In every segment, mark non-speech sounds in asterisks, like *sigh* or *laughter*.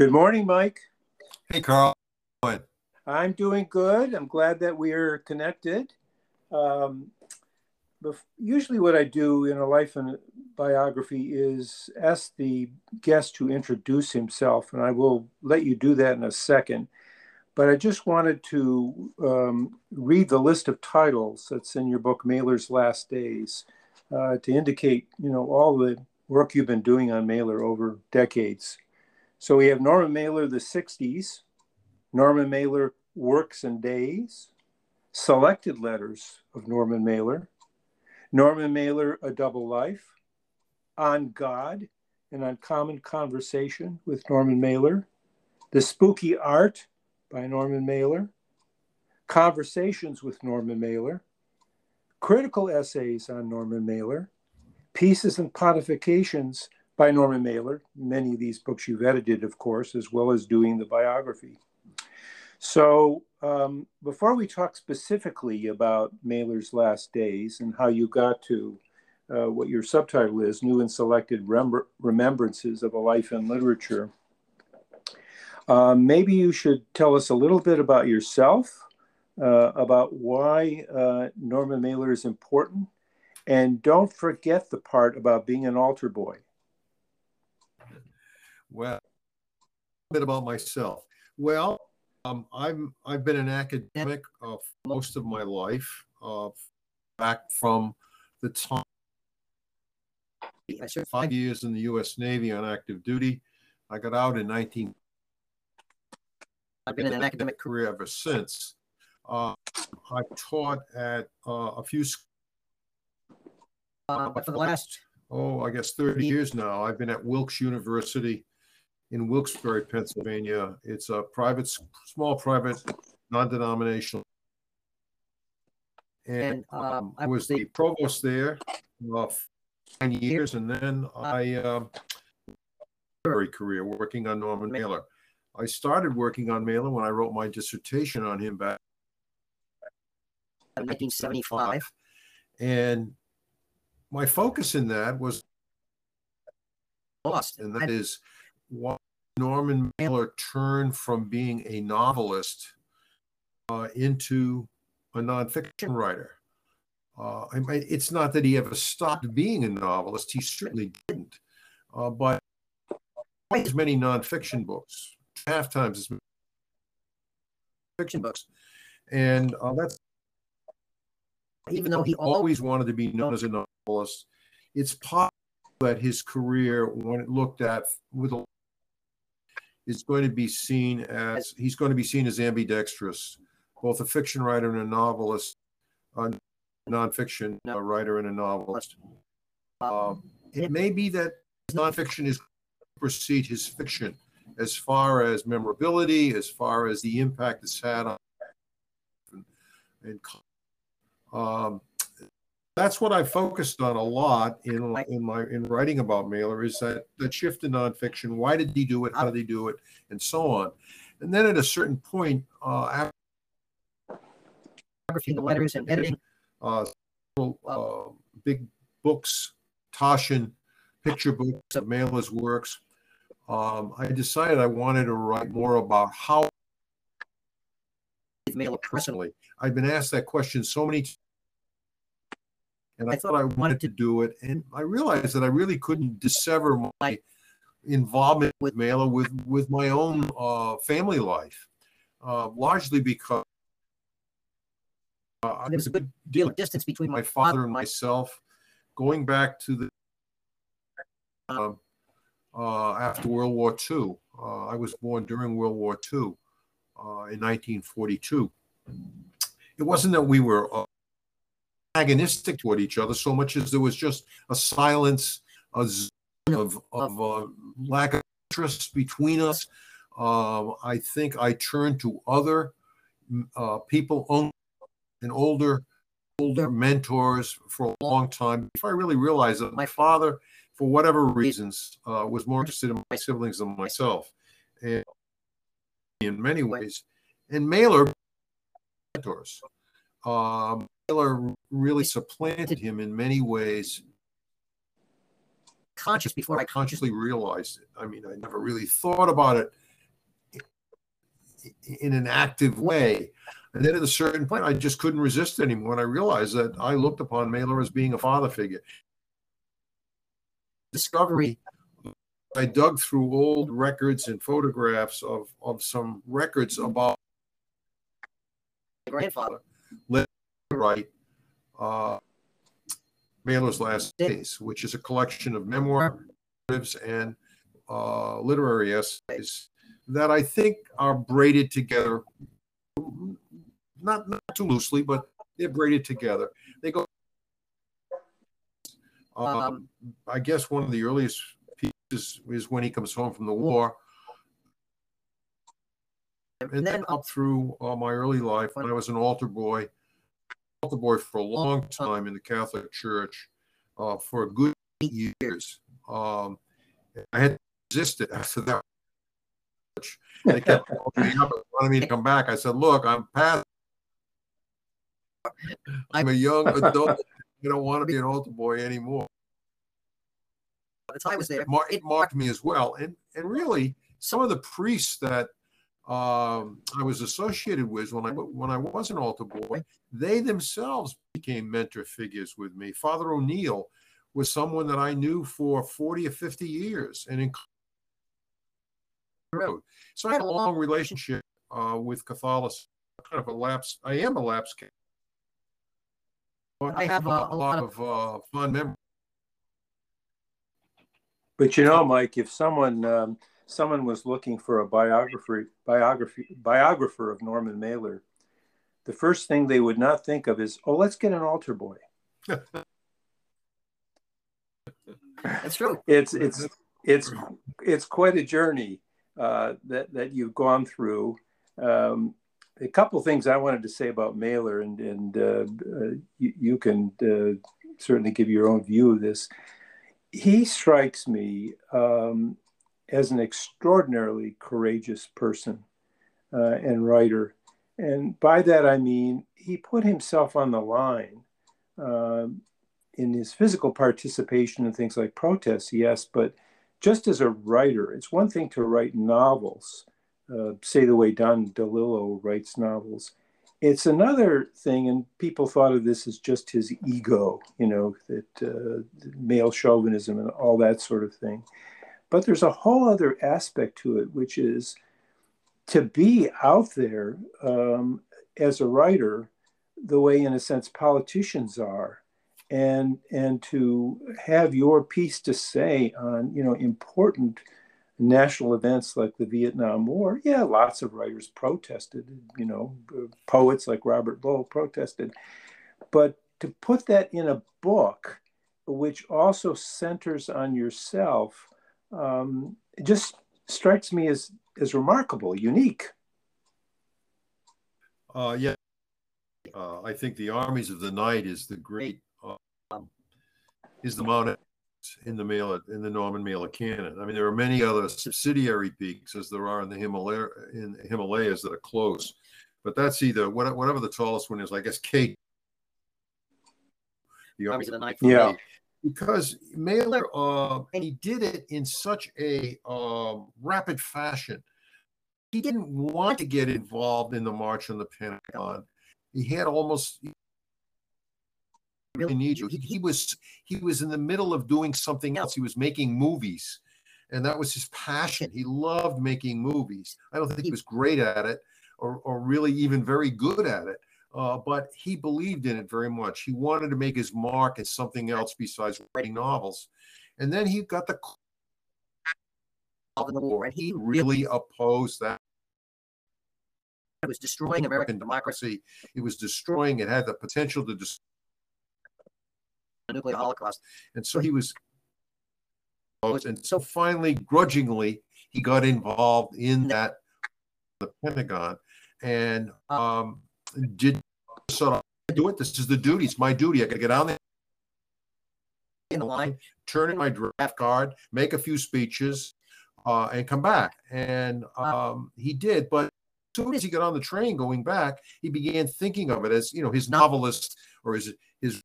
Good morning, Mike. Hey, Carl. I'm doing good. I'm glad that we are connected. Um, usually, what I do in a life and biography is ask the guest to introduce himself, and I will let you do that in a second. But I just wanted to um, read the list of titles that's in your book, Mailer's Last Days, uh, to indicate, you know, all the work you've been doing on Mailer over decades. So we have Norman Mailer, the 60s, Norman Mailer, Works and Days, Selected Letters of Norman Mailer, Norman Mailer, A Double Life, On God, an Uncommon Conversation with Norman Mailer, The Spooky Art by Norman Mailer, Conversations with Norman Mailer, Critical Essays on Norman Mailer, Pieces and Pontifications by Norman Mailer. Many of these books you've edited, of course, as well as doing the biography. So, um, before we talk specifically about Mailer's last days and how you got to uh, what your subtitle is New and Selected Rem- Remembrances of a Life in Literature, uh, maybe you should tell us a little bit about yourself, uh, about why uh, Norman Mailer is important, and don't forget the part about being an altar boy. Well, a bit about myself. Well, um, I'm I've been an academic uh, most of my life, uh, back from the time I served five years in the U.S. Navy on active duty. I got out in 19. I've been in an academic career ever since. Uh, I've taught at uh, a few schools. Uh, but for the last, oh, I guess 30 years now, I've been at Wilkes University in Wilkes-Barre, Pennsylvania. It's a private, small private, non-denominational. And um, I was the provost there uh, nine years, and then I uh, career working on Norman Mailer. I started working on Mailer when I wrote my dissertation on him back in 1975, and my focus in that was lost, and that is why Norman Mailer turned from being a novelist uh, into a nonfiction writer. Uh, I mean, it's not that he ever stopped being a novelist; he certainly didn't. Uh, but as many nonfiction books, half times as many fiction books, and uh, that's even though he always wanted to be known as a novelist. It's possible that his career, when it looked at with a is going to be seen as he's going to be seen as ambidextrous, both a fiction writer and a novelist, a nonfiction a writer and a novelist. Um, it may be that nonfiction is precede his fiction as far as memorability, as far as the impact it's had on and, and um, that's what I focused on a lot in in my in writing about Mailer is that that shift in nonfiction. Why did he do it? How did he do it? And so on. And then at a certain point, uh, after the letters and editing, uh, uh, big books, Taschen picture books of Mailer's works. Um, I decided I wanted to write more about how Mailer personally. I've been asked that question so many times and I thought I wanted to do it. And I realized that I really couldn't dissever my involvement with Mailer with, with my own uh, family life, uh, largely because uh, there was a good deal of distance between my father and myself, going back to the uh, uh, after World War II. Uh, I was born during World War II in 1942. It wasn't that we were antagonistic toward each other so much as there was just a silence a zone of, of uh, lack of interest between us. Uh, I think I turned to other uh, people and older older mentors for a long time. Before I really realized that my father, for whatever reasons, uh, was more interested in my siblings than myself, and in many ways, and Mailer mentors. Um, Mailer really supplanted him in many ways. Conscious before I consciously realized it. I mean, I never really thought about it in an active way. And then at a certain point, I just couldn't resist anymore. And I realized that I looked upon Mailer as being a father figure. Discovery, I dug through old records and photographs of, of some records about grandfather, right, uh, Mailer's Last Days, which is a collection of memoirs and uh, literary essays that I think are braided together, not, not too loosely, but they're braided together. They go. Um, I guess one of the earliest pieces is when he comes home from the war. And then up through uh, my early life, when I was an altar boy, altar boy for a long time in the Catholic Church, uh, for a good years. Um, I had resisted after that. They *laughs* kept calling me up and wanted me to come back. I said, "Look, I'm past. I'm a young *laughs* adult. I don't want to be an altar boy anymore." By the time I was there, it marked me as well, and and really some of the priests that um, I was associated with when I when I was an altar boy, they themselves became mentor figures with me. Father O'Neill was someone that I knew for 40 or 50 years, and in so I had a long relationship uh, with Catholicism. Kind of a lapse. I am a lapse. But I have a, a lot of uh, fun memories. But you know, Mike, if someone um, someone was looking for a biography biography biographer of Norman Mailer, the first thing they would not think of is, oh, let's get an altar boy. That's true. It's it's it's it's quite a journey uh, that that you've gone through. Um, a couple things I wanted to say about Mailer, and and uh, uh, you, you, can uh, certainly give your own view of this. He strikes me um, as an extraordinarily courageous person uh, and writer, and by that I mean he put himself on the line. Um, in his physical participation in things like protests, yes, but just as a writer, it's one thing to write novels, uh, say the way Don DeLillo writes novels. It's another thing, and people thought of this as just his ego, you know, that uh, male chauvinism and all that sort of thing. But there's a whole other aspect to it, which is to be out there um, as a writer, the way, in a sense, politicians are and and to have your piece to say on you know important national events like the Vietnam War, yeah, lots of writers protested, you know, poets like Robert Lowell protested. But to put that in a book, which also centers on yourself, um, it just strikes me as, as remarkable, unique. Uh, yeah. Uh, I think the Armies of the Night is the great is the Mount in the Mailer in the Norman Mailer canon. I mean, there are many other subsidiary peaks as there are in the Himalaya in the Himalayas that are close, but that's either whatever the tallest one is. I guess Kate. The Armies of the Night. Yeah. Because Mailer, uh, and he did it in such a uh, rapid fashion. He didn't want to get involved in the March on the Pentagon. He had almost really need you. He, he was he was in the middle of doing something else. He was making movies, and that was his passion. He loved making movies. I don't think he was great at it, or or really even very good at it. Uh, but he believed in it very much. He wanted to make his mark as something else besides writing novels. And then he got the of the war, and he really opposed that. It was destroying American democracy. It was destroying. It had the potential to destroy the nuclear holocaust. And so he was, and so finally, grudgingly, he got involved in that, the Pentagon, and um, did sort of do it. This is the duty. It's my duty. I got to get on there in the line, turn in my draft card, make a few speeches, uh, and come back. And um, he did, but as soon as he got on the train going back, he began thinking of it as you know his novelist or his his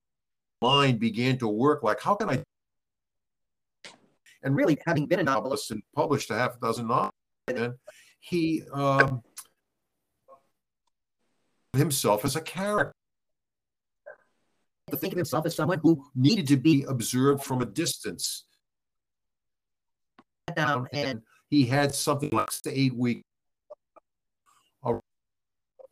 mind began to work like, how can I? And really, having been a novelist and published a half a dozen novels, he um, himself as a character. To think of himself as someone who needed to be observed from a distance. down and he had something like eight weeks uh,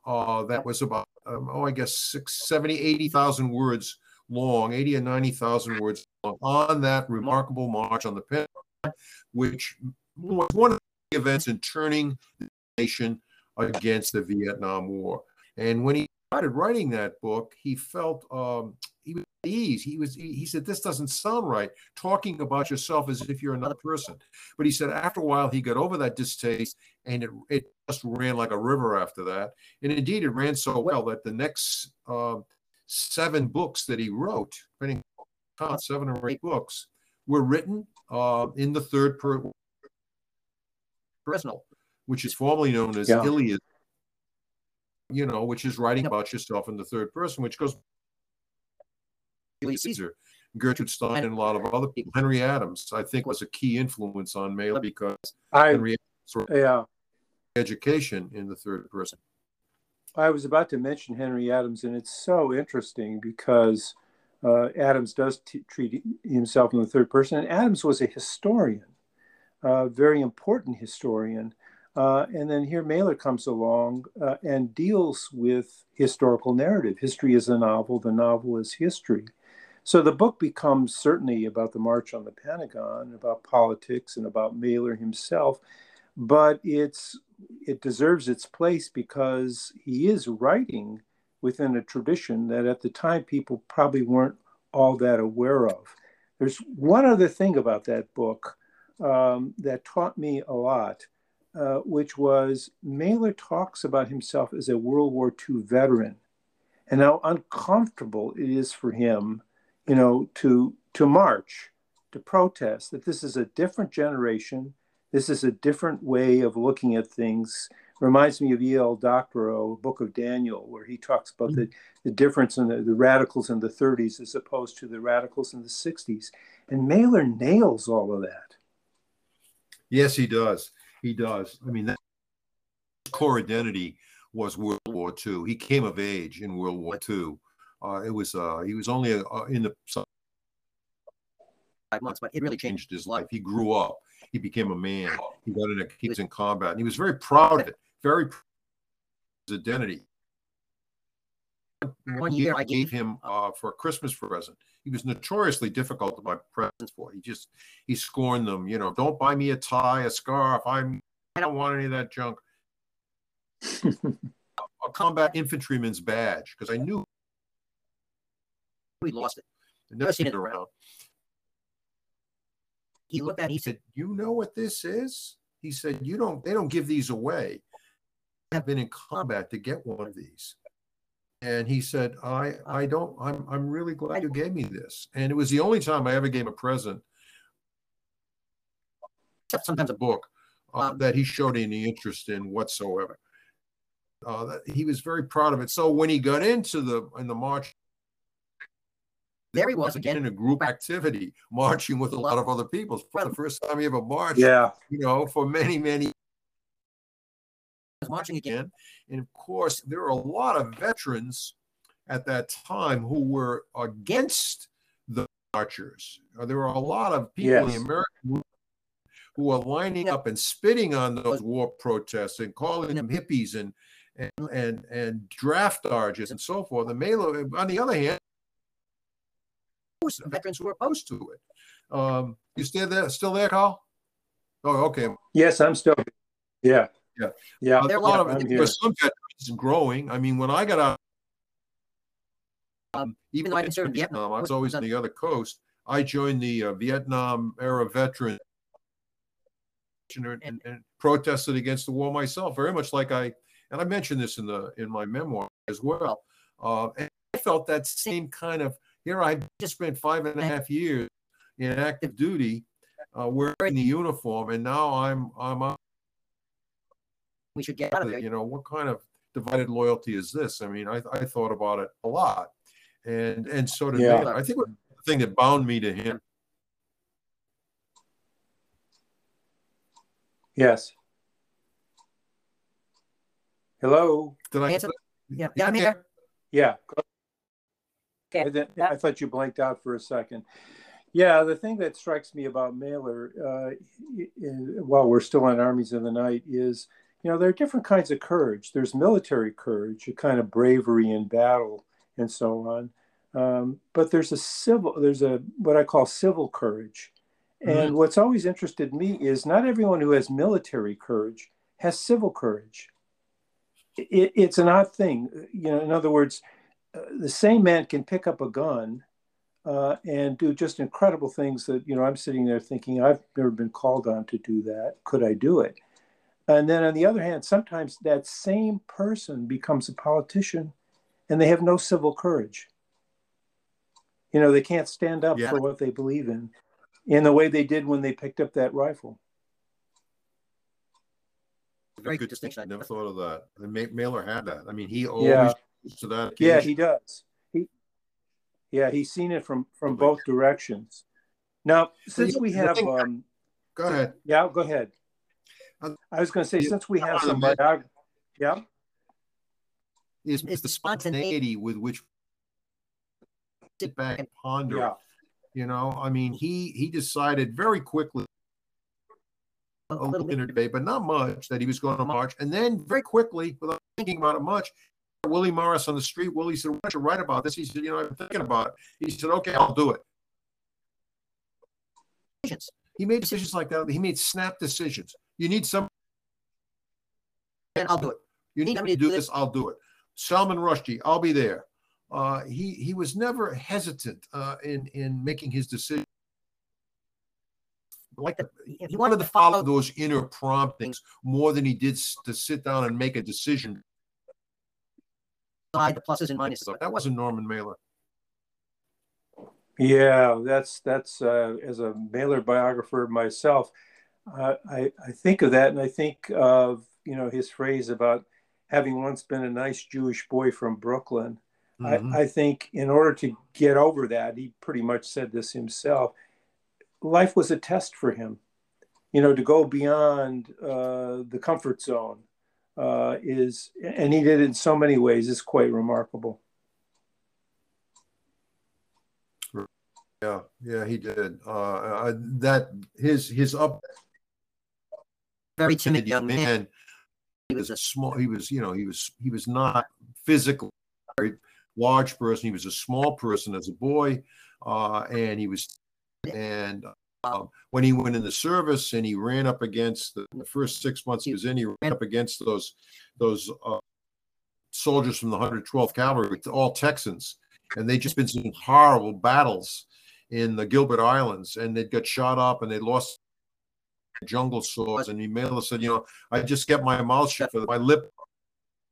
uh, that was about, um, oh, I guess six, 70, 80,000 words long, 80 or 90,000 words long, on that remarkable march on the Pentagon, which was one of the events in turning the nation against the Vietnam War. And when he started writing that book, he felt um, he was at ease. He was he, he said, "This doesn't sound right." Talking about yourself as if you're another person. But he said after a while he got over that distaste, and it it just ran like a river after that. And indeed, it ran so well that the next uh, seven books that he wrote, depending on seven or eight books, were written uh, in the third per- personal. which is formerly known as Yeah. illeism, you know, which is writing about yourself in the third person, which goes Julius Caesar. Caesar, Gertrude Stein, and a lot of other people. Henry Adams, I think, was a key influence on Mailer because I Henry Adams sort of yeah. education in the third person. I was about to mention Henry Adams, and it's so interesting because uh, Adams does t- treat himself in the third person. And Adams was a historian, a very important historian. Uh, and then here Mailer comes along uh, and deals with historical narrative. History is a novel, the novel is history. So the book becomes certainly about the March on the Pentagon, about politics, and about Mailer himself but it's it deserves its place because he is writing within a tradition that at the time people probably weren't all that aware of. There's one other thing about that book um, that taught me a lot, uh, which was Mailer talks about himself as a World War II veteran and how uncomfortable it is for him, you know, to to march, to protest, that this is a different generation this is a different way of looking at things. Reminds me of E.L. Doctorow, Book of Daniel, where he talks about the, the difference in the, the radicals in the 30s as opposed to the radicals in the 60s. And Mailer nails all of that. Yes, he does. He does. I mean, that core identity was World War II. He came of age in World War II. Uh, it was uh, he was only uh, in the Five months, but it really changed. his life. He grew up. He became a man. He got in. A, he was in combat, and he was very proud of it. Very proud of his identity. One year I gave him uh, for a Christmas present. He was notoriously difficult to buy presents for. He just he scorned them. You know, don't buy me a tie, a scarf. I'm I don't want any of that junk. *laughs* a combat infantryman's badge because I knew we lost it. I'd never seen it around. He looked at it, He said, "You know what this is?" He said, "You don't. They don't give these away. I've been in combat to get one of these." And he said, "I, I don't. I'm, I'm really glad you gave me this." And it was the only time I ever gave a present, except sometimes a a book, uh, Um, that he showed any interest in whatsoever. Uh, that, he was very proud of it. So when he got into the in the march, there he was again again. in a group activity, marching with a lot of other people. For the first time he ever marched, yeah. you know, for many, many was marching again. And of course, there are a lot of veterans at that time who were against the marchers. Uh, There were a lot of people in Yes. the American who were lining up and spitting on those war protests and calling them hippies and and and, and draft dodgers and so forth. And Mailer, on the other hand, veterans who were opposed to it. Um, you still there? Still there, Carl? Oh, okay. Yes, I'm still. Yeah. Yeah. Yeah. Uh, There a lot of I'm there here. were some veterans growing. I mean, when I got out, Um, even even though though I've been serving in Vietnam, I was always on the other coast. I joined the uh, Vietnam era veteran and, and, and protested against the war myself, very much like I and I mentioned this in the in my memoir as well. Uh, and I felt that same kind of here. I just spent five and a half years in active duty, uh, wearing the uniform, and now I'm I'm out we should get out of of there. it. You know, what kind of divided loyalty is this? I mean, I, I thought about it a lot, and and so did Yeah. Mailer. I think the thing that bound me to him Yes. Hello. Did I? Hanson? Yeah, yeah, I'm here. Yeah. Okay, I, th- I thought you blanked out for a second. Yeah, the thing that strikes me about Mailer, uh, i- i- while we're still on Armies in the Night, is you know there are different kinds of courage. There's military courage, a kind of bravery in battle, and so on. Um, but there's a civil, there's a what I call civil courage. And what's always interested me is not everyone who has military courage has civil courage. It, it's an odd thing, you know. In other words, uh, the same man can pick up a gun uh, and do just incredible things that you know i'm sitting there thinking i've never been called on to do that could i do it and then on the other hand sometimes that same person becomes a politician and they have no civil courage you know they can't stand up Yeah. for what they believe in in the way they did when they picked up that rifle Very good distinction. I Never thought of that. The Mailer had that. I mean, he always used to that. yeah he does he yeah he's seen it from from both directions now since we have um Go ahead. Yeah, go ahead. I was going to say, yeah, since we have some wanna biog, yeah, Is is the spontaneity with which sit back and ponder. yeah, You know, I mean, he he decided very quickly A a little little bit. inner debate, but not much, that he was going to march. And then very quickly, without thinking about it much, Willie Morris on the street, Willie said, Why don't you write about this? He said, You know, I'm thinking about it. He said, Okay, I'll do it. Decisions. He made decisions like that. He made snap decisions. You need some, And I'll do it. you need me to do this, I'll do it. Salman Rushdie, I'll be there. Uh, he he was never hesitant uh, in in making his decision. Like the, he wanted to follow those inner promptings more than he did s- to sit down and make a decision. Side the pluses and minuses. That wasn't Norman Mailer. yeah. That's that's uh, as a Mailer biographer myself, uh, I I think of that, and I think of you know his phrase about having once been a nice Jewish boy from Brooklyn. Mhm. I, I think in order to get over that, he pretty much said this himself. Life was a test for him, you know, to go beyond uh, the comfort zone uh, is, and he did it in so many ways. is quite remarkable. yeah, yeah, he did. Uh, uh, that his his up Very timid young man. he was a small he was you know he was he was not physically very large person. He was a small person as a boy uh and he was and um, when he went in the service and he ran up against the, the first six months he was in he ran up against those those uh, soldiers from the 112th cavalry all texans. And they just been some horrible battles in the gilbert islands. And they'd got shot up and they lost jungle swords and he Mailer said you know I just kept my mouth shut for my lip.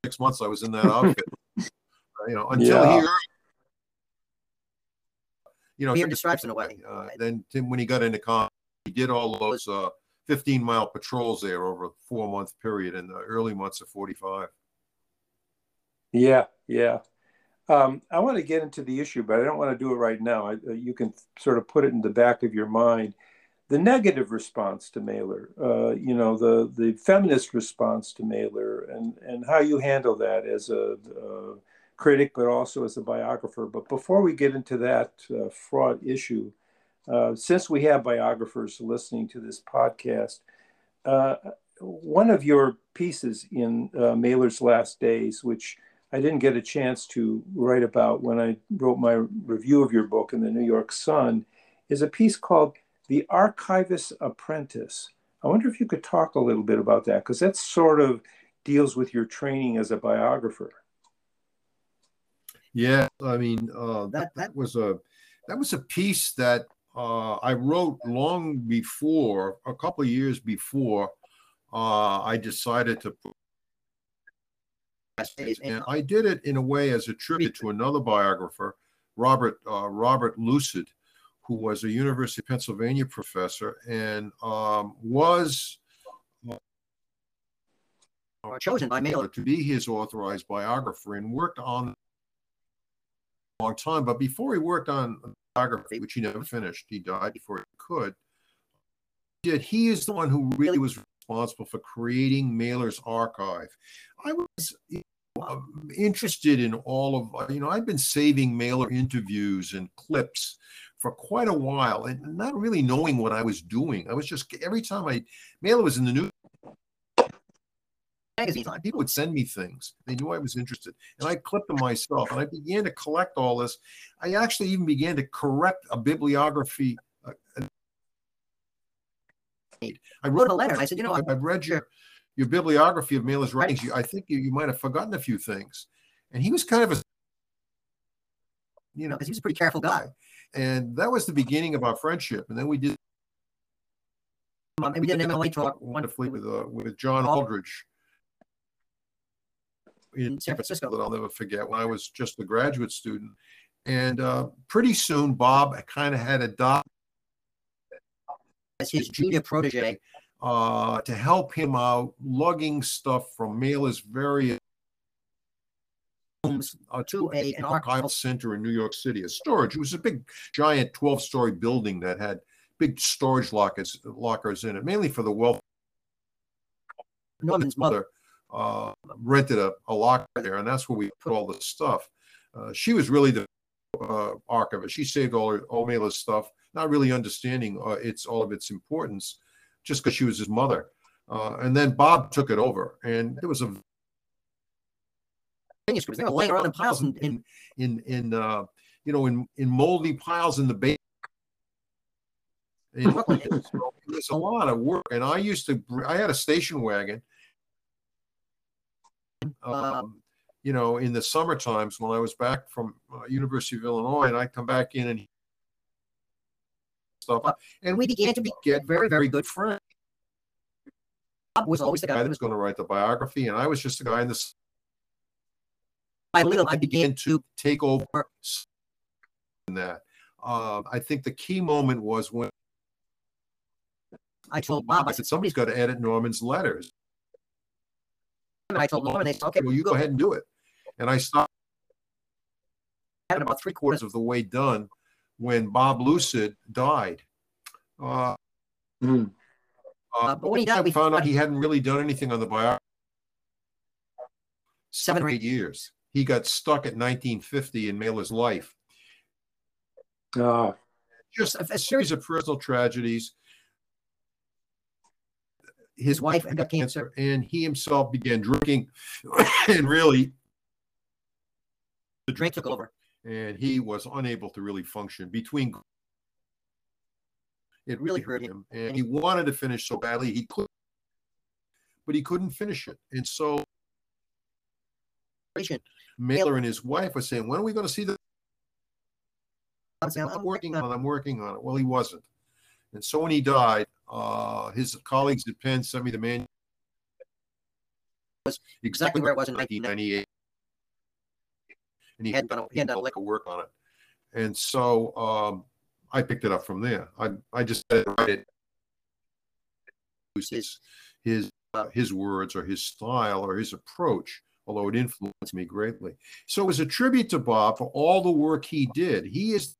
Six months I was in that outfit. Uh, *laughs* you know, until Yeah. he, you know, He earned his stripes in a way. Uh, then Tim, when he got into con, he did all those uh, 15 mile patrols there over a four month period in the early months of 45. Yeah, yeah. Um, I want to get into the issue, but I don't want to do it right now. I, uh, you can sort of put it in the back of your mind. The negative response to Mailer, uh, you know, the the feminist response to Mailer, and and how you handle that as a, uh critic, but also as a biographer. But before we get into that uh, fraught issue, uh, since we have biographers listening to this podcast, uh, one of your pieces in uh, Mailer's last days, which I didn't get a chance to write about when I wrote my review of your book in the New York Sun, is a piece called The Archivist's Apprentice. I wonder if you could talk a little bit about that, because that sort of deals with your training as a biographer. Yeah, I mean uh, that that was a that was a piece that uh, I wrote long before, a couple of years before uh, I decided to put and I did it in a way as a tribute to another biographer, Robert uh, Robert Lucid, who was a University of Pennsylvania professor and um, was Or chosen by Mailer. to be his authorized biographer and worked on a long time. But before he worked on biography, which he never finished, he died before he could. Did he is the one who really was responsible for creating Mailer's archive. I was, uh, interested in all of you know i've been saving mailer interviews and clips for quite a while and not really knowing what i was doing i was just every time i mailer was in the news magazines people would send me things they knew i was interested and i clipped them myself and i began to collect all this i actually even began to correct a bibliography uh, i wrote a letter. I said, you know, I've read your your bibliography of Mailer's writings. You, I think you, you might have forgotten a few things. And he was kind of a you know because he was a pretty careful guy. And that was the beginning of our friendship. And then we did Um, and we did an MLA talk wonderfully with uh, with John Aldridge in in San Francisco. that I'll never forget when I was just a graduate student. And uh, pretty soon, Bob kind of had adopted as his junior protege. uh, to help him out, lugging stuff from Mailer's various Homes uh, to a an archival center in New York City, a storage. It was a big, giant 12 story building that had big storage lockers, lockers in it, mainly for the wealth. Norman's mother. uh, rented a, a locker there, and that's where we put all the stuff. Uh, she was really the uh, archivist. She saved all her all Mailer's stuff, not really understanding uh, its all of its importance, just because she was his mother. Uh, and then Bob took it over, and it was a manuscripts. They were laying around in piles in, in in in uh, you know in in moldy piles in the basement. *laughs* It was a lot of work, and I used to. I had a station wagon. Um, you know, in the summer times when I was back from uh, University of Illinois, and I come back in and stuff, and we began to be get very very good friends. Bob was always the The guy that was going to write the biography, and I was just the guy in this by little. I began to take over in that. Uh, I think the key moment was when I told Bob, I said, somebody's got to edit Norman's letters. and I told Norman, they said, okay, Well, you go ahead and do it. And I stopped about three quarters of the way done when Bob Lucid died. Uh, Hmm. Uh, but when he died, we found out he hadn't really done anything on the biography. Seven or eight years. He got stuck at 1950 in Mailer's life. Ah, Just A- a a series of personal tragedies. his wife had got cancer. and he himself began drinking *coughs* and really The drink took over. and he was unable to really function between it really hurt him and he wanted to finish so badly he could but he couldn't finish it and so Mailer and his wife were saying when are we going to see the saying, I'm working on it I'm working on it. Well he wasn't. And so when he died uh his colleagues at Penn sent me the man Was exactly where it was in 1998 and he hadn't done a- he hadn't done a lick of work on it. And so um I picked it up from there. I I just said write it. His his uh, his words or his style or his approach although it influenced me greatly so it was a tribute to Bob for all the work he did he is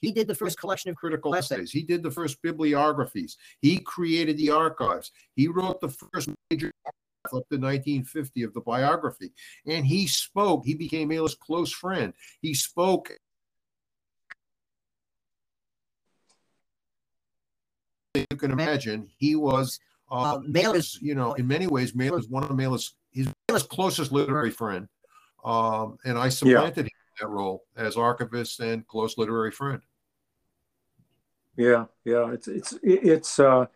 He did the first collection of critical Essays. He did the first bibliographies. He created the archives. He wrote the first major up to 1950 of the biography. And he spoke. He became Mailer's close friend. He spoke. You can imagine he was, uh, Uh, Mailer's- you know, in many ways, Mail is one of Mailer's his Mailer's closest literary friend. Um, and I supplanted him in that role as archivist and close literary friend. yeah, yeah. It's it's it's uh,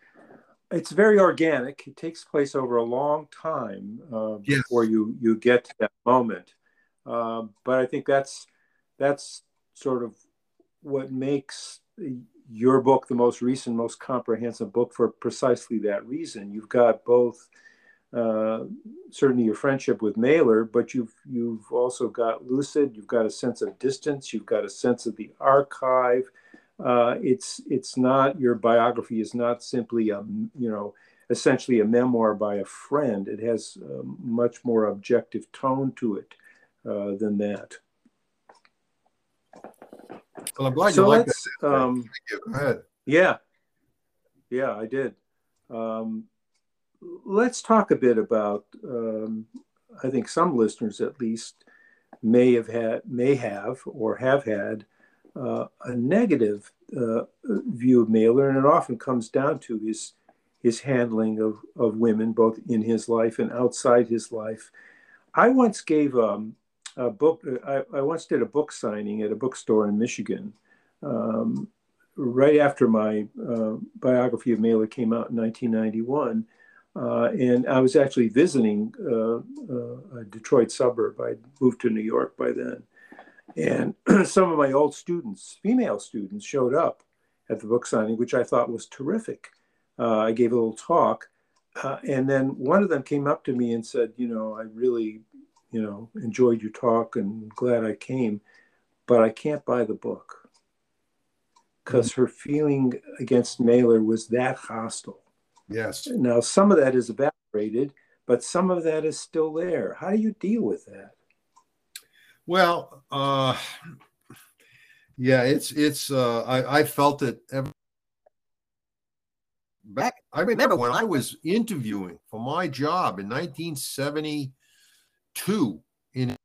it's very organic. It takes place over a long time uh, Yes. before you you get to that moment. Uh, but I think that's that's sort of what makes your book the most recent, most comprehensive book for precisely that reason. You've got both uh, certainly your friendship with Mailer, but you've you've also got Lucid. You've got a sense of distance. You've got a sense of the archive. Uh, it's it's not your biography is not simply a you know essentially a memoir by a friend. It has a much more objective tone to it uh, than that. Well, I'm glad so you like that. um, Go ahead. yeah, yeah, I did. Um, let's talk a bit about um, I think some listeners at least may have had, may have, or have had uh, a negative uh, view of Mailer, and it often comes down to his his handling of, of women, both in his life and outside his life. I once gave um, a book, I, I, once did a book signing at a bookstore in Michigan. Um, right after my uh, biography of Mailer came out in 1991. Uh, and I was actually visiting uh, uh a Detroit suburb. I'd moved to New York by then. And *clears throat* some of my old students, female students, showed up at the book signing, which I thought was terrific. Uh, I gave a little talk. Uh, and then one of them came up to me and said, You know, I really, you know, enjoyed your talk and glad I came, but I can't buy the book because mm-hmm. her feeling against Mailer was that hostile. Yes. Now, some of that is evaporated, but some of that is still there. How do you deal with that? Well, uh, yeah, it's it's. Uh, I I felt it ever back. I remember when I was interviewing for my job in 1972 in.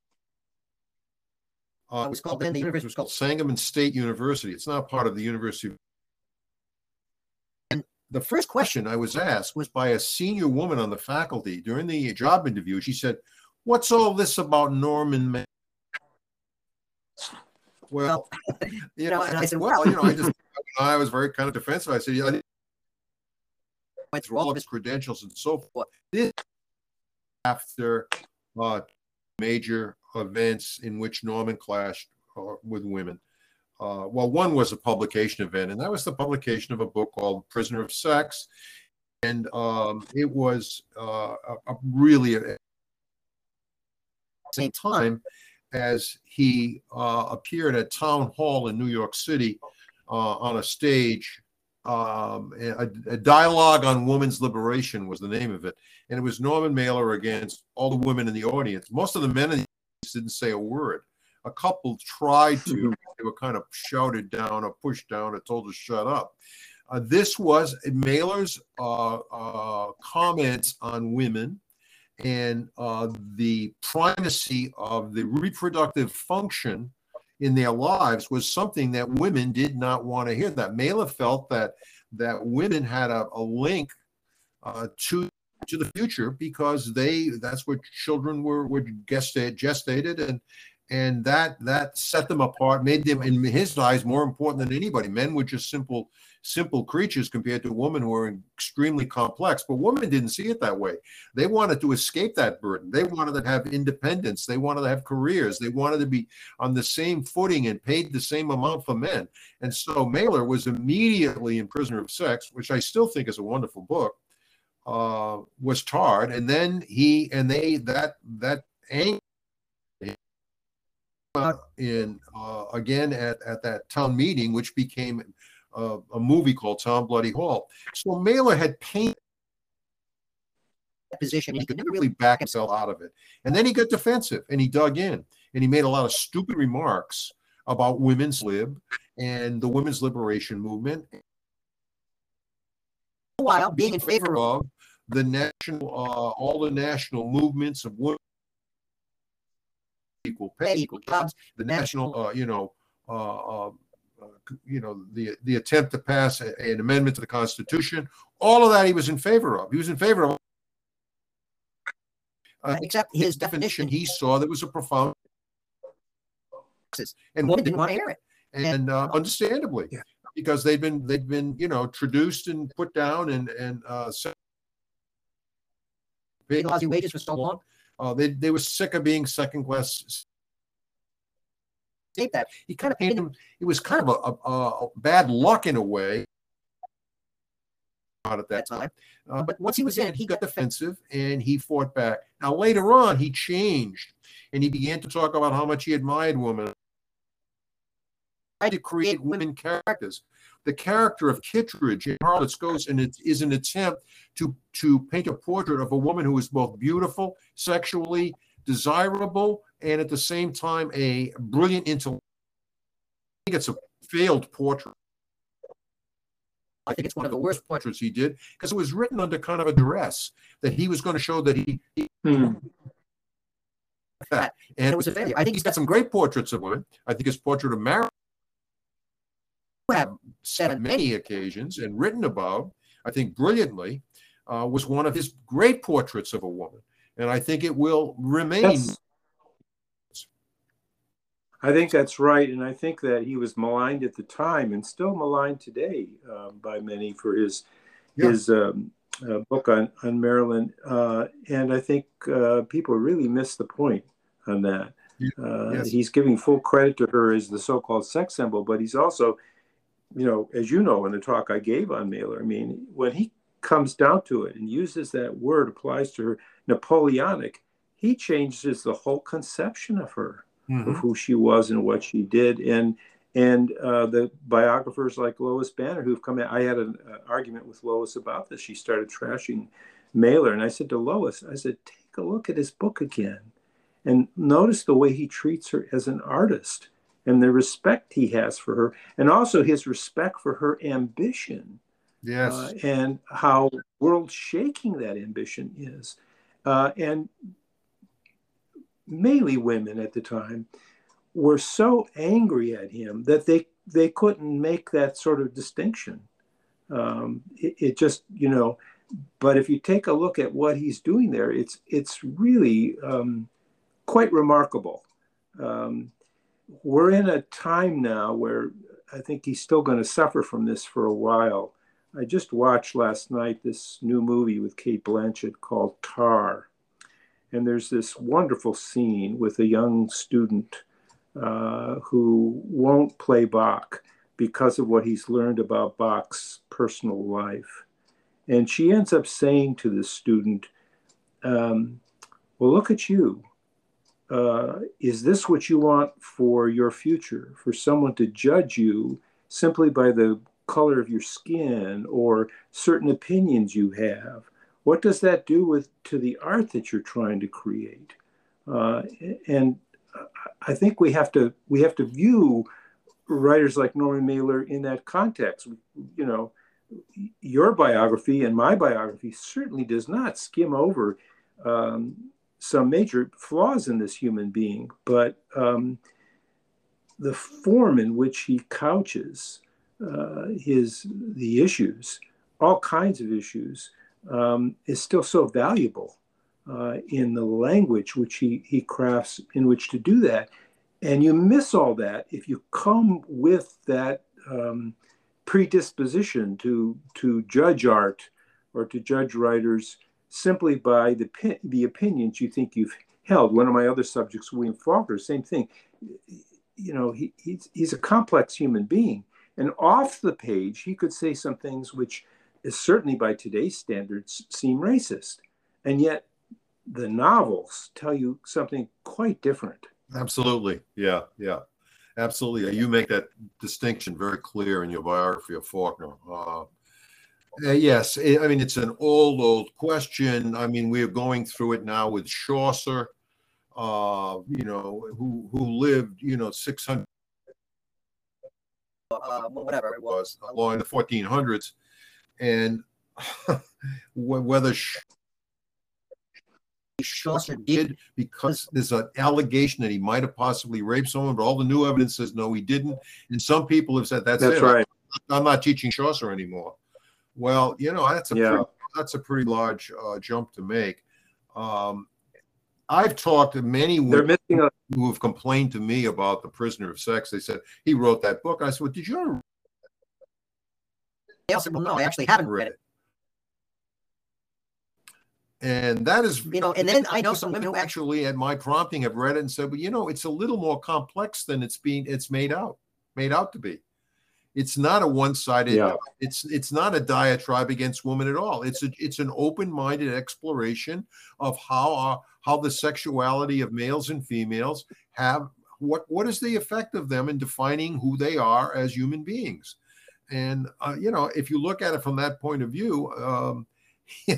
Uh, it was called then the university was called Sangamon State University. It's not part of the University. And the first question I was asked was by a senior woman on the faculty during the job interview. She said, "What's all this about Norman?" Well, you know, I said, well, you know, I just, I was very kind of defensive. I said, yeah, I went through all of his credentials and so forth. This after uh, major events in which Norman clashed uh, with women. Uh, well, one was a publication event, and that was the publication of a book called Prisoner of Sex. And um, it was uh, a, a really, at the same time, as he uh, appeared at Town Hall in New York City uh, on a stage. Um, a, a, dialogue on women's liberation was the name of it, and it was Norman Mailer against all the women in the audience. Most of the men in the didn't say a word. A couple tried to; *laughs* they were kind of shouted down or pushed down or told to shut up. Uh, this was Mailer's uh, uh, comments on women and uh, the primacy of the reproductive function in their lives was something that women did not want to hear. That Mailer felt that that women had a, a link uh, to to the future because they that's where children were were gestated, gestated and and that that set them apart, made them in his eyes more important than anybody. Men were just simple simple creatures compared to women who are extremely complex. But women didn't see it that way. They wanted to escape that burden. They wanted to have independence. They wanted to have careers. They wanted to be on the same footing and paid the same amount for men. And so Mailer was immediately in Prisoner of Sex, which I still think is a wonderful book. Uh, was tarred, and then he and they that that anger in uh, again at, at that town meeting, which became uh, a movie called Town Bloody Hall. So Mailer had painted that position. He could never really back himself out of it. And then he got defensive and he dug in and he made a lot of stupid remarks about women's lib and the women's liberation movement. While being in favor of the national, uh, all the national movements of women, equal pay, equal jobs, the national, uh, you know, uh, uh uh, you know, the the attempt to pass a, an amendment to the Constitution. All of that he was in favor of. He was in favor of. Uh, except his definition, he saw there was a profound. And women didn't want to hear it, and uh, understandably, yeah. because they've been they've been you know traduced and put down and and uh, paid lousy wages for so long. Uh, they they were sick of being second class that. He kind of painted him. It was kind of a, a, a bad luck in a way. At that time, uh, but once he was in, he got defensive and he fought back. Now later on, he changed and he began to talk about how much he admired women. Tried to create women characters. The character of Kittredge in Harlot's Ghost and it is an attempt to to paint a portrait of a woman who is both beautiful, sexually desirable, and at the same time a brilliant intellect. I think it's a failed portrait. I think it's one of the worst portraits he did because it was written under kind of a duress that he was going to show that he, he hmm. that. And it was a failure. I think he's got some great portraits of women. I think his portrait of Marilyn have said on many occasions and written about, I think brilliantly, uh, was one of his great portraits of a woman. And I think it will remain. Yes. I think that's right. And I think that he was maligned at the time and still maligned today um, by many for his, yeah. his um, uh, book on, on Marilyn. Uh, and I think uh, people really miss the point on that. Uh, yes. He's giving full credit to her as the so called sex symbol, but he's also you know, as you know in the talk I gave on Mailer, I mean, when he comes down to it and uses that word, applies to her, Napoleonic, he changes the whole conception of her, mm-hmm. of who she was and what she did. And and uh, the biographers like Lois Banner, who've come in, I had an uh, argument with Lois about this. She started trashing Mailer, and I said to Lois, I said, take a look at his book again, and notice the way he treats her as an artist and the respect he has for her, and also his respect for her ambition. Yes. Uh, and how world shaking that ambition is. Uh, and mainly women at the time were so angry at him that they, they couldn't make that sort of distinction. Um, it, it just, you know, but if you take a look at what he's doing there, it's, it's really um, quite remarkable. Um, we're in a time now where I think he's still going to suffer from this for a while. I just watched last night this new movie with Cate Blanchett called Tar. And there's this wonderful scene with a young student uh, who won't play Bach because of what he's learned about Bach's personal life. And she ends up saying to the student, um, Well, look at you uh, is this what you want for your future? For someone to judge you simply by the color of your skin or certain opinions you have? What does that do with to the art that you're trying to create? Uh, and I think we have to we have to view writers like Norman Mailer in that context. You know, your biography and my biography certainly does not skim over um, some major flaws in this human being, but um, the form in which he couches uh, his the issues, all kinds of issues, um, is still so valuable uh, in the language which he he crafts in which to do that. And you miss all that if you come with that um, predisposition to to judge art or to judge writers simply by the, the opinions you think you've held. One of my other subjects, William Faulkner, same thing. You know, he, he's, he's a complex human being. And off the page, he could say some things which is certainly by today's standards seem racist. And yet the novels tell you something quite different. Absolutely. Yeah. Yeah. Absolutely. You make that distinction very clear in your biography of Faulkner. Uh, uh, yes, I mean it's an old, old question. I mean we are going through it now with Chaucer, uh, you know, who who lived, you know, six hundred, uh, whatever it was, along in the fourteen hundreds, and *laughs* whether Chaucer did because there's an allegation that he might have possibly raped someone, but all the new evidence says no, he didn't. And some people have said that's, that's it. right. I'm not teaching Chaucer anymore. Well, you know that's a yeah. pretty, that's a pretty large uh, jump to make. Um, I've talked to many women a- who have complained to me about the prisoner of sex. They said he wrote that book. I said, "Well, did you ever?" They said, "Well, no, I actually haven't read it." And that is, you know, and then I know some women who actually, at my prompting, have read it and said, "Well, you know, it's a little more complex than it's being it's made out made out to be." It's not a one-sided. Yeah. It's it's not a diatribe against women at all. It's a it's an open-minded exploration of how uh, how the sexuality of males and females have what what is the effect of them in defining who they are as human beings. And uh, you know, if you look at it from that point of view, um, *laughs*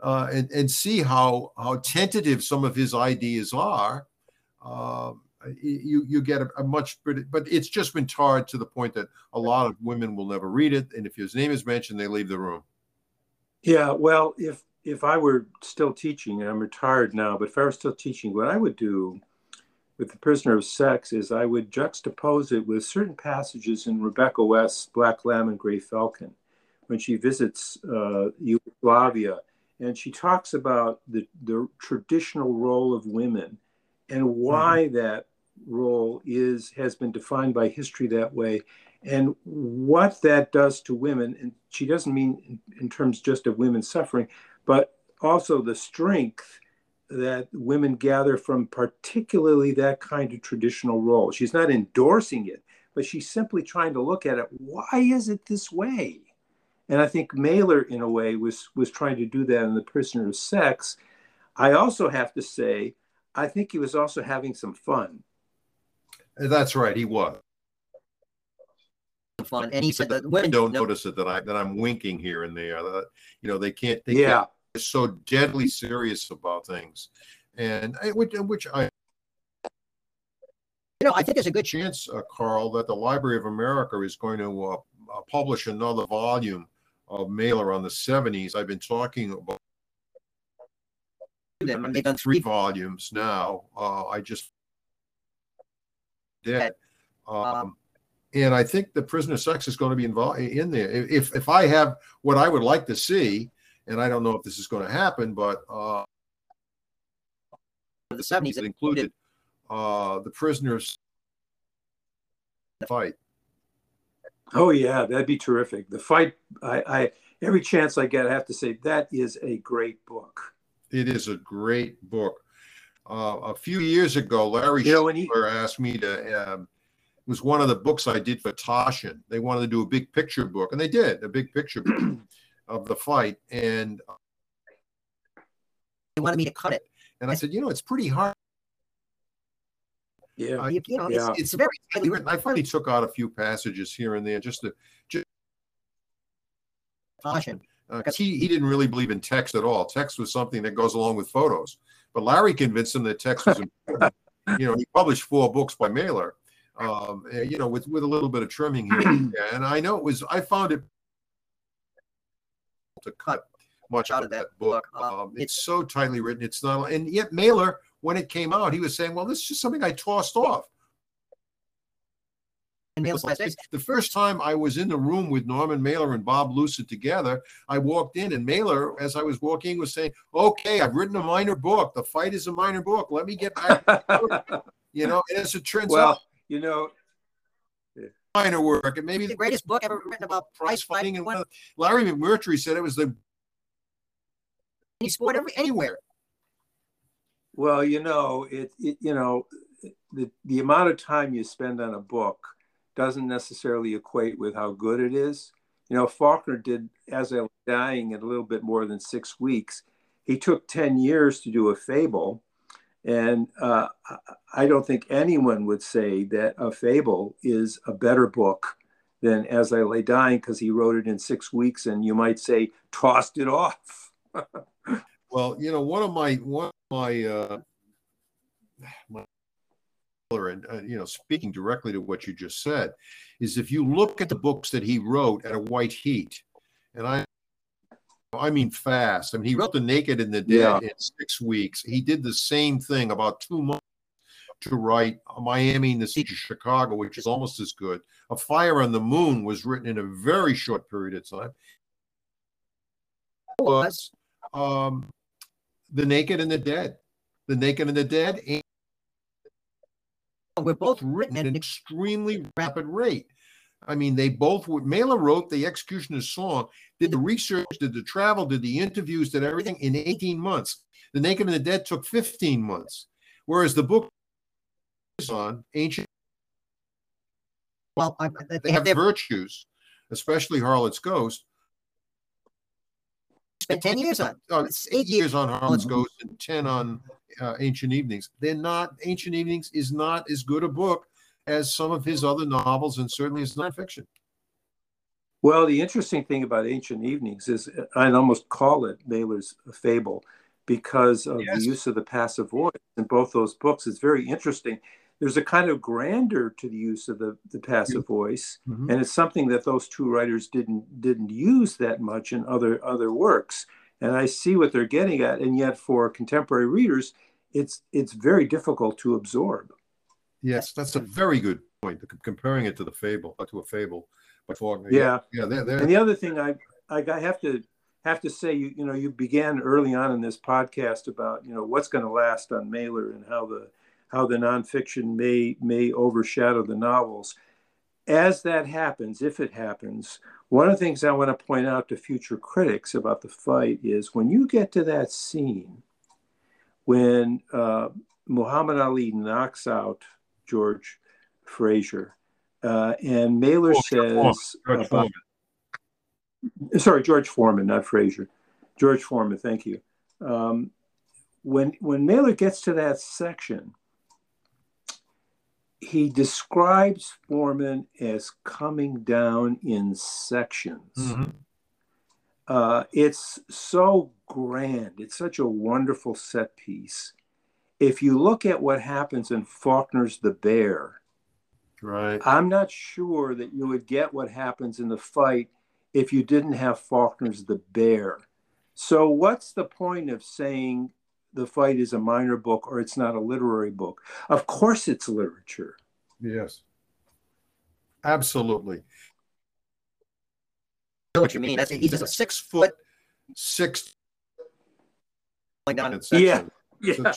uh, and and see how how tentative some of his ideas are. Um, you you get a, a much but it's just been tarred to the point that a lot of women will never read it. And if his name is mentioned they leave the room. Yeah well if if I were still teaching, and I'm retired now, but if I were still teaching, what I would do with the prisoner of sex is I would juxtapose it with certain passages in Rebecca West's Black Lamb and Gray Falcon when she visits uh, Yugoslavia and she talks about the, the traditional role of women and why mm-hmm. that role is has been defined by history that way and what that does to women and she doesn't mean in, in terms just of women suffering but also the strength that women gather from particularly that kind of traditional role. She's not endorsing it, but she's simply trying to look at it. Why is it this way? And I think Mailer, in a way, was was trying to do that in The Prisoner of Sex. I also have to say, I think he was also having some fun. That's right, he was. Fun, and he said that women don't notice it that I that I'm winking here and there. That, you know, they can't. They yeah. Can't, so deadly serious about things, and I, which, which I. You know, I think there's a good chance, uh, Carl, that the Library of America is going to uh, uh, publish another volume of Mailer on the 70s. I've been talking about them. They've done three volumes now. Uh, I just did. Um, and I think the prisoner sex is going to be involved in there. If if I have what I would like to see, and I don't know if this is going to happen, but uh, the 70s it included uh, the prisoners fight. Oh yeah, that'd be terrific. The fight. I, I every chance I get, I have to say that is a great book. It is a great book. Uh, a few years ago, Larry you know, he, asked me to. Um, it was one of the books I did for Taschen. They wanted to do a big picture book, and they did a big picture book *clears throat* of the fight. And they wanted me to cut it. And I said, you know, it's pretty hard yeah, uh, you, you, know, yeah. It's, it's, very tightly written. I finally took out a few passages here and there just to just caution because uh, he he didn't really believe in text at all. Text was something that goes along with photos, but Larry convinced him that text was *laughs* important. you know, he published four books by Mailer. Um, eh, you know, with with a little bit of trimming here, and *clears throat* I know it was. I found it to cut much out of that book. Um, it's so tightly written. It's not, and yet Mailer when it came out, he was saying, "Well, this is just something I tossed off." The first time I was in the room with Norman Mailer and Bob Lucid together, I walked in and Mailer, as I was walking, was saying, "Okay, I've written a minor book. The fight is a minor book. Let me get back." *laughs* you know, and as it turns well, out, you know, minor work. and maybe the greatest book ever written about prize fighting. And one, Larry McMurtry said it was the any sport ever anywhere. Well, you know, it, it you know, the, the amount of time you spend on a book doesn't necessarily equate with how good it is. You know, Faulkner did As I Lay Dying in a little bit more than six weeks. He took 10 years to do a fable. And uh, I don't think anyone would say that a fable is a better book than As I Lay Dying because he wrote it in six weeks and you might say tossed it off. *laughs* well, you know, one of my one my uh, my and uh, you know speaking directly to what you just said is if you look at the books that he wrote at a white heat and i i mean fast i mean he wrote the naked and the dead yeah. in six weeks he did the same thing about two months to write miami and the siege of chicago which is almost as good a fire on the moon was written in a very short period of time was um, the Naked and the Dead. The Naked and the Dead. And Uh, we're both written at an extremely rapid rate. I mean, they both would. Mailer wrote the Executioner's Song, did the research, did the travel, did the interviews, did everything in 18 months. The Naked and the Dead took 15 months. Whereas the book is on ancient. Well, I, they, they have their virtues, especially Harlot's Ghost, spent 10 years on. Oh, it's eight years on Harlot's Ghost and 10 on uh, Ancient Evenings. They're not, Ancient Evenings is not as good a book as some of his other novels and certainly as nonfiction. Well, the interesting thing about Ancient Evenings is I'd almost call it Mailer's fable because of yes. the use of the passive voice in both those books. It's very interesting there's a kind of grandeur to the use of the, the passive voice mm-hmm. and it's something that those two writers didn't didn't use that much in other other works and I see what they're getting at, and yet for contemporary readers, it's it's very difficult to absorb. Yes, that's a very good point. Comparing it to the fable, uh, to a fable by Faulkner. Yeah, yeah. They're, they're... And the other thing I I have to have to say, you you know, you began early on in this podcast about you know what's going to last on Mailer and how the how the nonfiction may may overshadow the novels. As that happens, if it happens, one of the things I want to point out to future critics about the fight is when you get to that scene when uh, Muhammad Ali knocks out George Frazier, uh, and Mailer oh, says, George about, sorry, George Foreman, not Frazier, George Foreman. Thank you. Um, when when Mailer gets to that section, he describes Foreman as coming down in sections. Mm-hmm. Uh, it's so grand. It's such a wonderful set piece. If you look at what happens in Faulkner's The Bear, right, I'm not sure that you would get what happens in the fight if you didn't have Faulkner's The Bear. So, what's the point of saying the fight is a minor book or it's not a literary book? Of course, it's literature. Yes, absolutely. I know what you mean. That's, he's just a six foot, six. Down. Yeah, yeah.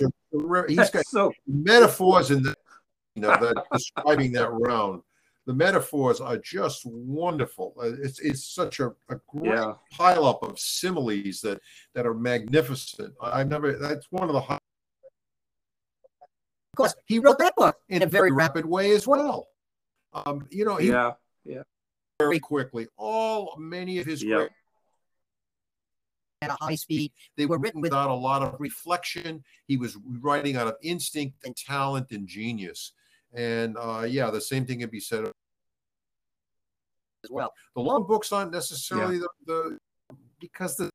he's got so metaphors in the, you know, that describing that round the metaphors are just wonderful. Uh, it's it's such a, a great yeah. pileup of similes that that are magnificent. I've never. That's one of the. High, of course, he wrote that book in a very rapid way as well. Um, you know, yeah, yeah, very quickly. All many of his yep. at a high speed. They were written without a lot of reflection. He was writing out of instinct and talent and genius. And uh, yeah, the same thing can be said as well. The long books aren't necessarily yeah. the, the because the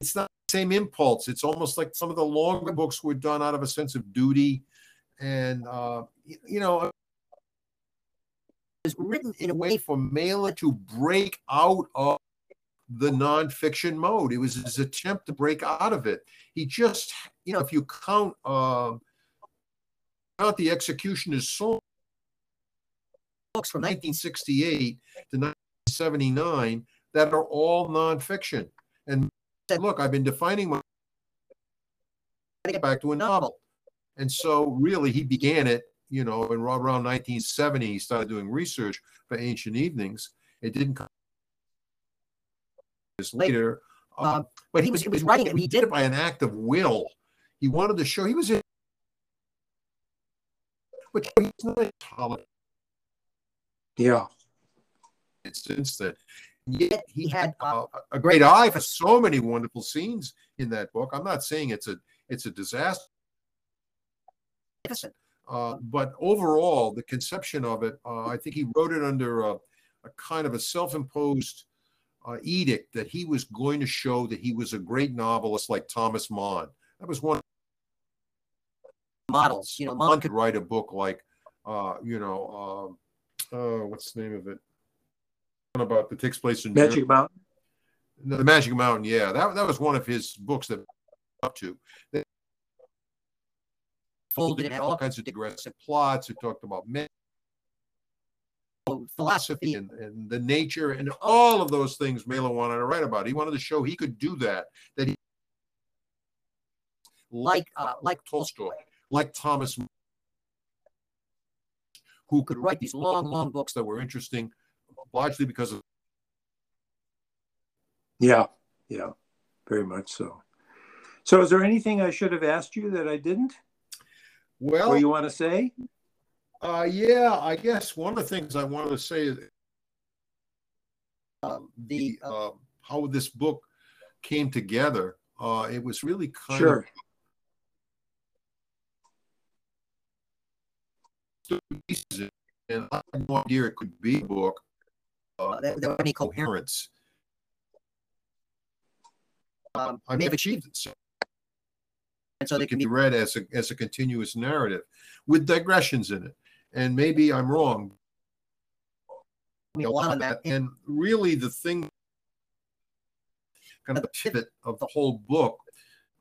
it's not the same impulse. It's almost like some of the longer books were done out of a sense of duty, and uh, you know, it's written in a way for Mailer to break out of the nonfiction mode. It was his attempt to break out of it. He just, you know, if you count. Uh, out the executioner's song books from 1968 to 1979 that are all nonfiction. And said, look, I've been defining my get back to a novel. And so really he began it, you know, in around 1970, he started doing research for Ancient Evenings. It didn't come later. Um, but he was he was writing it and he did it by an act of will. He wanted to show he was in but he's not tolerant. Yeah. Since that, yet he had uh, a great eye for so many wonderful scenes in that book. I'm not saying it's a it's a disaster. Uh, but overall, the conception of it, uh, I think he wrote it under a, a kind of a self-imposed uh, edict that he was going to show that he was a great novelist like Thomas Mann. That was one models. You know, Mann could write a book like, uh, you know, uh, uh, what's the name of it? About that takes place in Magic Germany. Mountain. No, the Magic Mountain, yeah, that that was one of his books that up to. They folded in all kinds of digressive plots. It talked about men, philosophy, and, and the nature, and all of those things. Mailer wanted to write about. He wanted to show he could do that. That he like uh, like Tolstoy like Thomas, who could write these long, long books that were interesting, largely because of. Yeah, yeah, very much so. So, is there anything I should have asked you that I didn't? Well, or you want to say? Uh, yeah, I guess one of the things I wanted to say is uh, the uh, how this book came together. Uh, it was really kind sure. of pieces, and I had no idea it could be a book. Uh, there, there any coherence. Um, I may have achieved it. So. And so they can be read as a as a continuous narrative with digressions in it. And maybe I'm wrong. A lot of that. And really, the thing kind of the pivot of the whole book.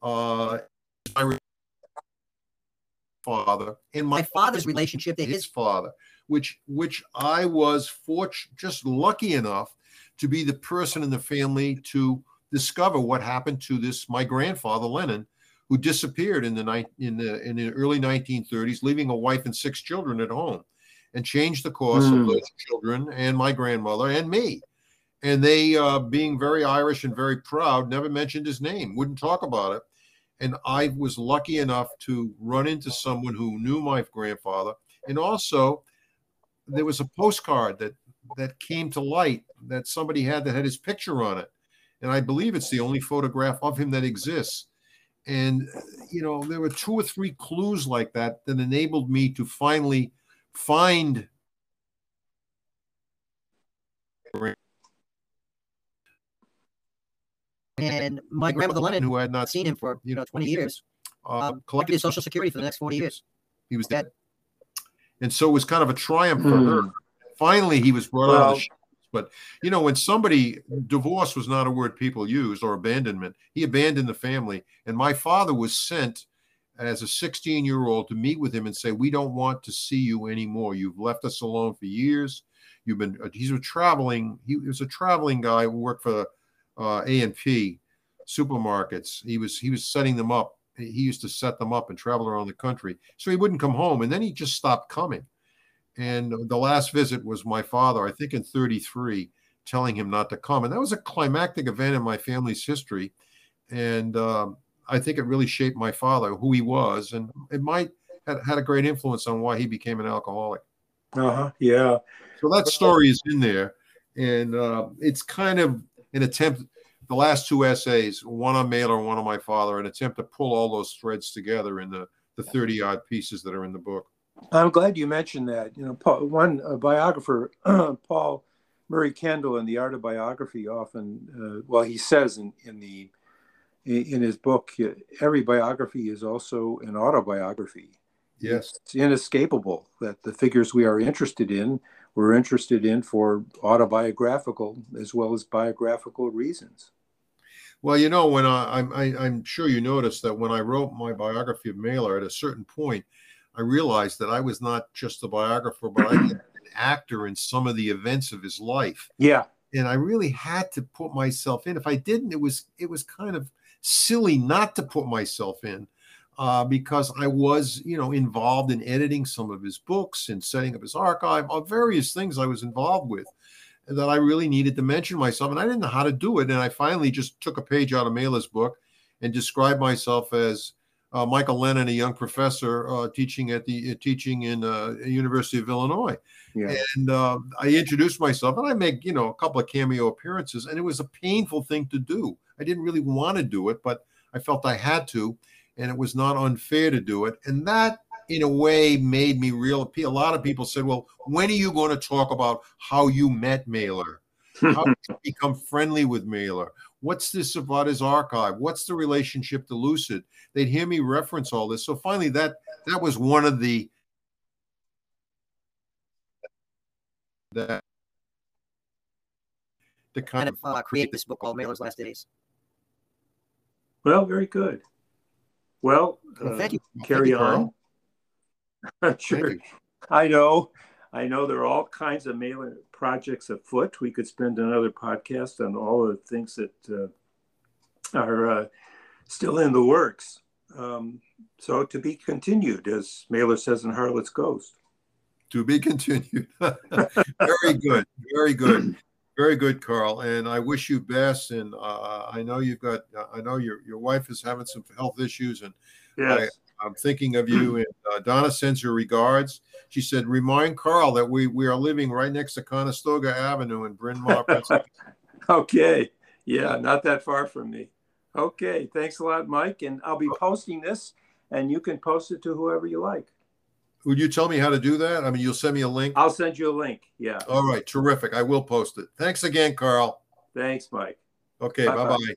Uh, my father and my, My father's relationship to his his father, which which I was fortunate, just lucky enough to be the person in the family to discover what happened to this my grandfather Lennon, who disappeared in the night in the in the early 1930s, leaving a wife and six children at home, and changed the course Hmm. of those children and my grandmother and me. And they, uh, being very Irish and very proud, never mentioned his name, wouldn't talk about it. And I was lucky enough to run into someone who knew my grandfather, and also there was a postcard that that came to light that somebody had that had his picture on it. And i believe it's the only photograph of him that exists. And you know there were two or three clues like that that enabled me to finally find and my grandmother Lennon, who had I've not seen him for you know 20 years, uh, um, collected collected his social security for the next 40 years. he was dead. And so it was kind of a triumph for Hmm. her finally he was brought out of the sh- but you know when somebody divorce was not a word people used or abandonment he abandoned the family. And my father was sent as a 16 year old to meet with him and say we don't want to see you anymore. You've left us alone for years. You've been uh, he's a traveling he was a traveling guy who worked for uh, a&p supermarkets he was he was setting them up he used to set them up and travel around the country so he wouldn't come home and then he just stopped coming and the last visit was my father, I think in 33, telling him not to come. And that was a climactic event in my family's history. And um, I think it really shaped my father, who he was. And it might had, had a great influence on why he became an alcoholic. Uh-huh. Yeah. So that story is in there. And uh, it's kind of an attempt, the last two essays, one on Mailer, one on my father, an attempt to pull all those threads together in the, the 30 odd pieces that are in the book. I'm glad you mentioned that. You know, Paul, one uh, biographer, *clears throat* Paul Murray Kendall, in the Art of Biography, often, uh, well, he says in, in the in his book, uh, every biography is also an autobiography. Yes. It's inescapable that the figures we are interested in, we're interested in for autobiographical as well as biographical reasons. Well, you know, when I, I'm, I, I'm sure you noticed that when I wrote my biography of Mailer, at a certain point, I realized that I was not just a biographer, but I was an actor in some of the events of his life, Yeah. and I really had to put myself in. If I didn't, it was it was kind of silly not to put myself in, uh, because I was, you know, involved in editing some of his books and setting up his archive, uh, various things I was involved with that I really needed to mention myself, and I didn't know how to do it. And I finally just took a page out of Mailer's book and described myself as uh, Michael Lennon, a young professor uh, teaching at the uh, teaching in uh, University of Illinois. Yeah. And uh, I introduced myself, and I make you know a couple of cameo appearances, and it was a painful thing to do. I didn't really want to do it, but I felt I had to, and it was not unfair to do it. And that, in a way, made me real. A lot of people said, "Well, when are you going to talk about how you met Mailer? How did you become friendly with Mailer? What's this about his archive? What's the relationship to Lucid?" They'd hear me reference all this. So finally, that that was one of the that to kind Kind of of uh, create this book called Mailer's Last Days. Well, very good. Well, Well, uh, thank you. carry you, on. *laughs* Thank sure. I know. I know there are all kinds of mailing projects afoot. We could spend another podcast on all the things that uh, are uh, still in the works. Um, so to be continued, as Mailer says in Harlot's Ghost. to be continued. *laughs* very good, very good, very good, Carl. And I wish you best. And uh, I know you've got, I know your your wife is having some health issues, and Yes. I'm thinking of you. And uh, Donna sends her regards. She said, "Remind Carl that we we are living right next to Conestoga Avenue in Bryn Mawr, *laughs* Pennsylvania." Okay. Yeah, not that far from me. Okay. Thanks a lot, Mike. And I'll be posting this, and you can post it to whoever you like. Would you tell me how to do that? I mean, you'll send me a link. I'll send you a link. Yeah. All right, terrific. I will post it. Thanks again, Carl. Thanks, Mike. Okay, Bye-bye. bye bye.